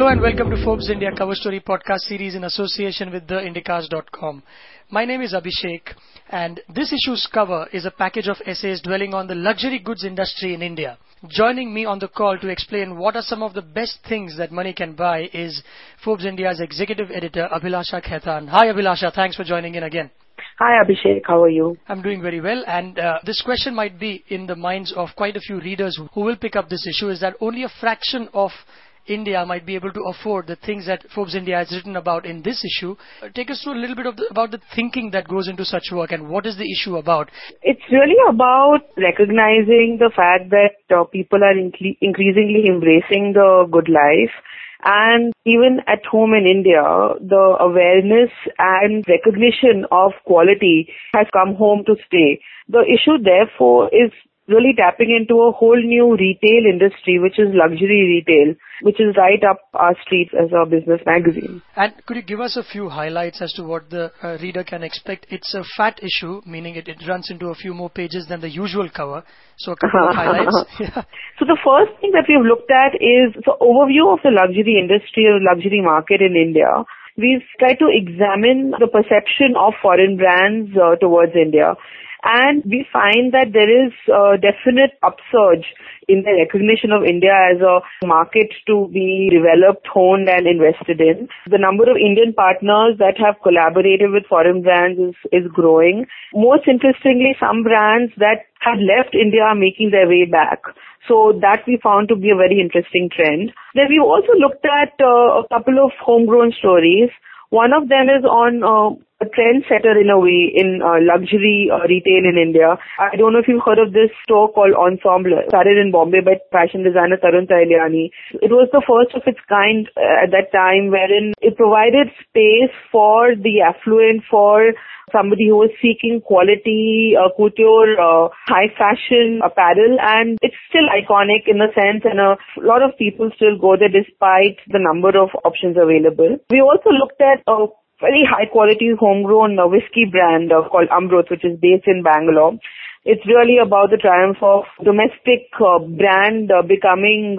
Hello and welcome to Forbes India Cover Story podcast series in association with theindicast.com. My name is Abhishek and this issue's cover is a package of essays dwelling on the luxury goods industry in India. Joining me on the call to explain what are some of the best things that money can buy is Forbes India's executive editor Abhilasha Khaitan. Hi Abhilasha, thanks for joining in again. Hi Abhishek, how are you? I'm doing very well and uh, this question might be in the minds of quite a few readers who will pick up this issue is that only a fraction of India might be able to afford the things that Forbes India has written about in this issue. Uh, take us through a little bit the, about the thinking that goes into such work and what is the issue about? It's really about recognizing the fact that uh, people are incre- increasingly embracing the good life. And even at home in India, the awareness and recognition of quality has come home to stay. The issue therefore is really tapping into a whole new retail industry, which is luxury retail, which is right up our streets as our business magazine. And could you give us a few highlights as to what the uh, reader can expect? It's a fat issue, meaning it, it runs into a few more pages than the usual cover. So a couple of highlights. Yeah. So the first thing that we've looked at is the overview of the luxury industry or luxury market in India. We've tried to examine the perception of foreign brands uh, towards India and we find that there is a definite upsurge in the recognition of India as a market to be developed, honed and invested in. The number of Indian partners that have collaborated with foreign brands is, is growing. Most interestingly, some brands that had left India are making their way back. So that we found to be a very interesting trend. Then we also looked at uh, a couple of homegrown stories. One of them is on uh, a trendsetter in a way in uh, luxury uh, retail in India. I don't know if you've heard of this store called Ensemble, started in Bombay by fashion designer Tarun Tahiliani. It was the first of its kind uh, at that time wherein it provided space for the affluent, for somebody who was seeking quality, uh, couture, uh, high fashion apparel and it's still iconic in a sense and a lot of people still go there despite the number of options available. We also looked at a very high quality homegrown uh, whiskey brand uh, called Amrut, which is based in Bangalore. It's really about the triumph of domestic uh, brand becoming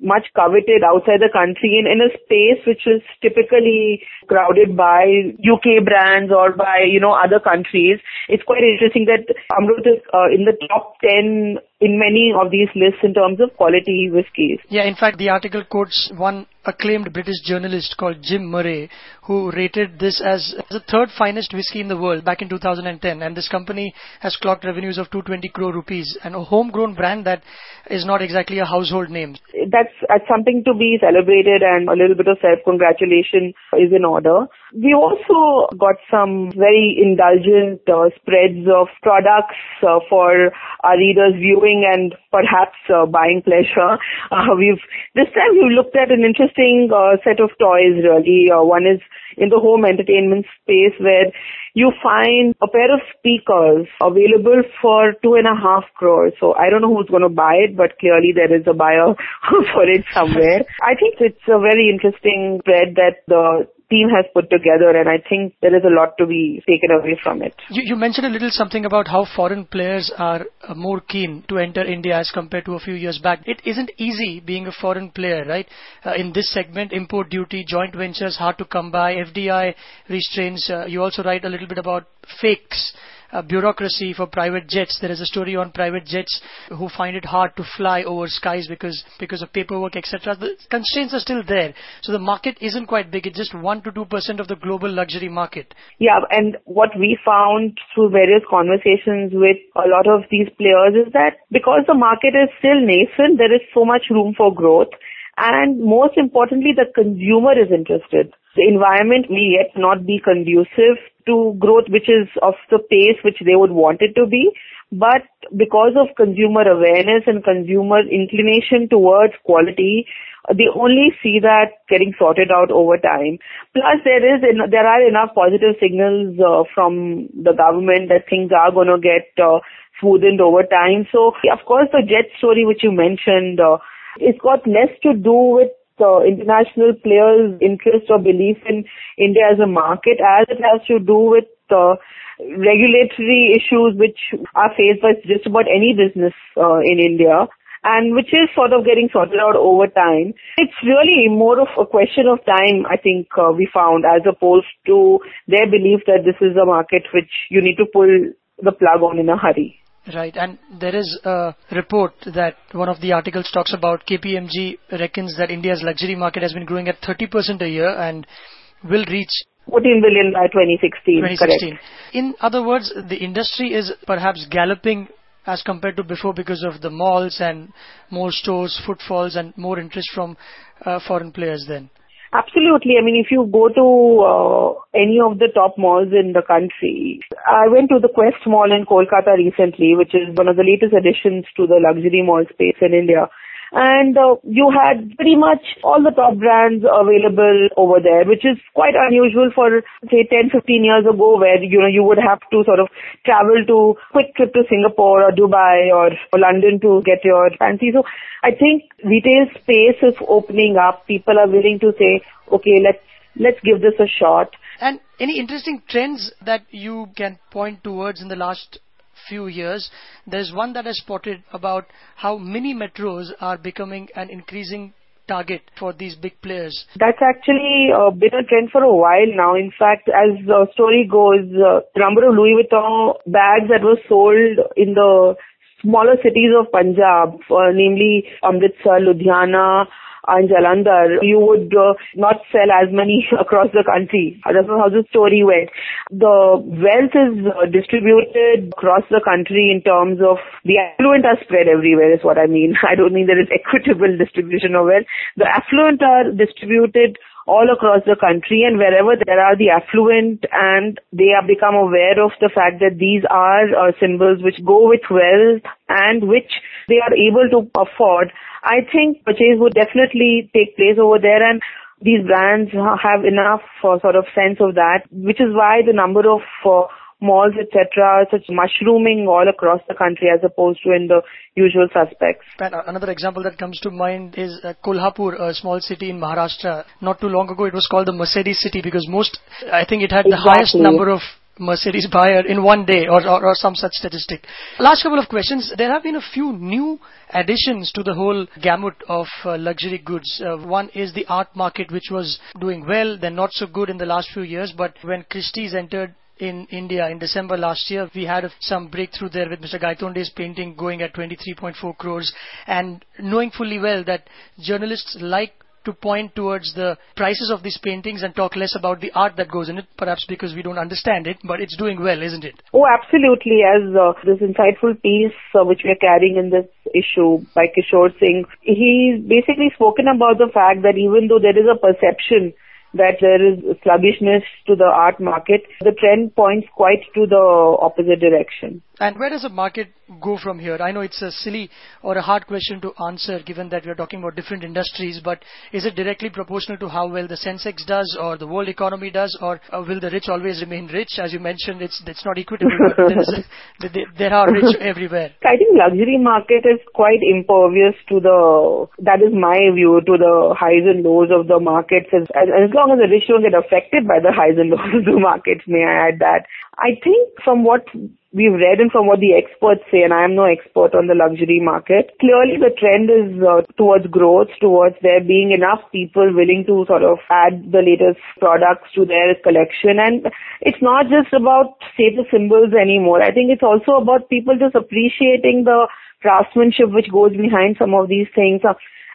much coveted outside the country in, in a space which is typically crowded by UK brands or by, you know, other countries. It's quite interesting that Amrut is uh, in the top 10 in many of these lists in terms of quality whiskies. Yeah, in fact, the article quotes one acclaimed British journalist called Jim Murray, who rated this as the third finest whiskey in the world back in 2010. And this company has clocked revenues of 220 crore rupees and a homegrown brand that is not exactly a household name. That's, that's something to be celebrated and a little bit of self-congratulation is in order. We also got some very indulgent uh, spreads of products uh, for our readers viewing and perhaps uh, buying pleasure. Uh, we've this time we looked at an interesting uh, set of toys. Really, uh, one is in the home entertainment space where you find a pair of speakers available for two and a half crores. So I don't know who's going to buy it, but clearly there is a buyer for it somewhere. I think it's a very interesting spread that the team has put together and I think there is a lot to be taken away from it. You, you mentioned a little something about how foreign players are uh, more keen to enter India as compared to a few years back. It isn't easy being a foreign player, right? Uh, in this segment, import duty, joint ventures, hard to come by, FDI restraints. Uh, you also write a little bit about fakes uh, bureaucracy for private jets. There is a story on private jets who find it hard to fly over skies because because of paperwork, etc. The constraints are still there. So the market isn't quite big. It's just one to two percent of the global luxury market. Yeah, and what we found through various conversations with a lot of these players is that because the market is still nascent, there is so much room for growth. And most importantly, the consumer is interested. The environment may yet not be conducive to growth which is of the pace which they would want it to be. But because of consumer awareness and consumer inclination towards quality, they only see that getting sorted out over time. Plus, there is there are enough positive signals uh, from the government that things are going to get uh, smoothened over time. So, of course, the jet story which you mentioned, uh, it's got less to do with uh, international players' interest or belief in India as a market as it has to do with uh, regulatory issues which are faced by just about any business uh, in India. and which is sort of getting sorted out over time. It's really more of a question of time, I think uh, we found, as opposed to their belief that this is a market which you need to pull the plug on in a hurry. Right, and there is a report that one of the articles talks about KPMG reckons that India's luxury market has been growing at 30% a year and will reach 14 billion by 2016. 2016. Correct. In other words, the industry is perhaps galloping as compared to before because of the malls and more stores, footfalls, and more interest from uh, foreign players then. Absolutely. I mean, if you go to uh, any of the top malls in the country, I went to the Quest Mall in Kolkata recently, which is one of the latest additions to the luxury mall space in India and uh, you had pretty much all the top brands available over there, which is quite unusual for say 10, 15 years ago, where you know you would have to sort of travel to quick trip to Singapore or Dubai or, London to get your fancy. So I think retail space is opening up. People are willing to say, okay, let's let's give this a shot. And any interesting trends that you can point towards in the last few years, there's one that I spotted about how mini metros are becoming an increasing target for these big players? That's actually uh, been a trend for a while now. In fact, as the story goes, uh, the number of Louis Vuitton bags that were sold in the smaller cities of Punjab, uh, namely Amritsar, Ludhiana, and Jalandhar, you would uh, not sell as many across the country. That's how the story went. The wealth is uh, distributed across the country in terms of the affluent are spread everywhere is what I mean. I don't mean there is equitable distribution of wealth. The affluent are distributed all across the country and wherever there are the affluent and they have become aware of the fact that these are uh, symbols which go with wealth and which they are able to afford I think purchase would definitely take place over there and these brands have enough uh, sort of sense of that, which is why the number of uh, malls, etc., such mushrooming all across the country as opposed to in the usual suspects. And another example that comes to mind is uh, Kolhapur, a small city in Maharashtra. Not too long ago, it was called the Mercedes city because most, I think it had exactly. the highest number of Mercedes buyer in one day or, or, or, some such statistic. Last couple of questions. There have been a few new additions to the whole gamut of uh, luxury goods. Uh, one is the art market, which was doing well, then not so good in the last few years, but when Christie's entered in India in December last year. We had some breakthrough there with Mr. Gaitonde's painting going at 23.4 crores and knowing fully well that journalists like to point towards the prices of these paintings and talk less about the art that goes in it, perhaps because we don't understand it, but it's doing well, isn't it? Oh, absolutely. As uh, this insightful piece uh, which we are carrying in this issue by Kishore Singh, he's basically spoken about the fact that even though there is a perception that there is sluggishness to the art market. The trend points quite to the opposite direction. And where does the market go from here? I know it's a silly or a hard question to answer given that we are talking about different industries, but is it directly proportional to how well the Sensex does or the world economy does, or uh, will the rich always remain rich? As you mentioned, it's it's not equitable, but there, is there are rich everywhere. I think luxury market is quite impervious to the, that is my view, to the highs and lows of the markets. As, as long as the rich don't get affected by the highs and lows of the markets, may I add that. I think from what we've read and from what the experts say, and I am no expert on the luxury market, clearly the trend is uh, towards growth, towards there being enough people willing to sort of add the latest products to their collection. And it's not just about status symbols anymore. I think it's also about people just appreciating the craftsmanship which goes behind some of these things.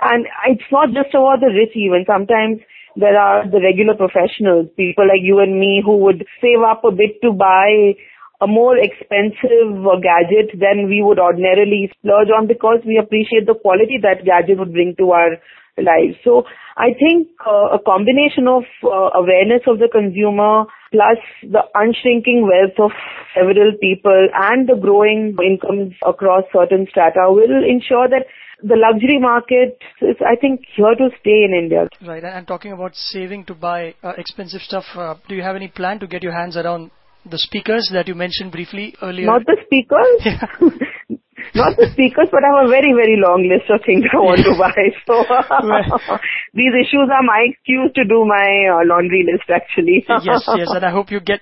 And it's not just about the rich even. Sometimes there are the regular professionals, people like you and me who would save up a bit to buy a more expensive uh, gadget than we would ordinarily splurge on because we appreciate the quality that gadget would bring to our lives. So I think uh, a combination of uh, awareness of the consumer plus the unshrinking wealth of several people and the growing incomes across certain strata will ensure that the luxury market is, I think, here to stay in India. Right. And talking about saving to buy uh, expensive stuff, uh, do you have any plan to get your hands around the speakers that you mentioned briefly earlier? Not the speakers. Yeah. Not the speakers, but I have a very, very long list of things I want to buy. So these issues are my excuse to do my uh, laundry list actually. yes, yes, and I hope you get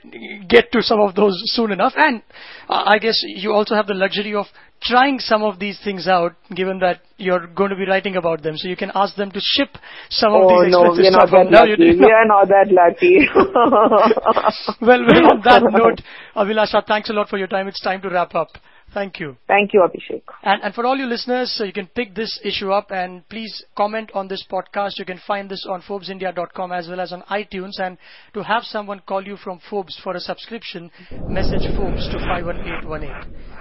get to some of those soon enough. And uh, I guess you also have the luxury of trying some of these things out, given that you're going to be writing about them. So you can ask them to ship some of oh, these no, expensive we're not that No, lucky. you did We're not that lucky. well, well, on that note, Abhilasha, thanks a lot for your time. It's time to wrap up. Thank you. Thank you, Abhishek. And, and for all you listeners, so you can pick this issue up and please comment on this podcast. You can find this on ForbesIndia.com as well as on iTunes. And to have someone call you from Forbes for a subscription, message Forbes to 51818.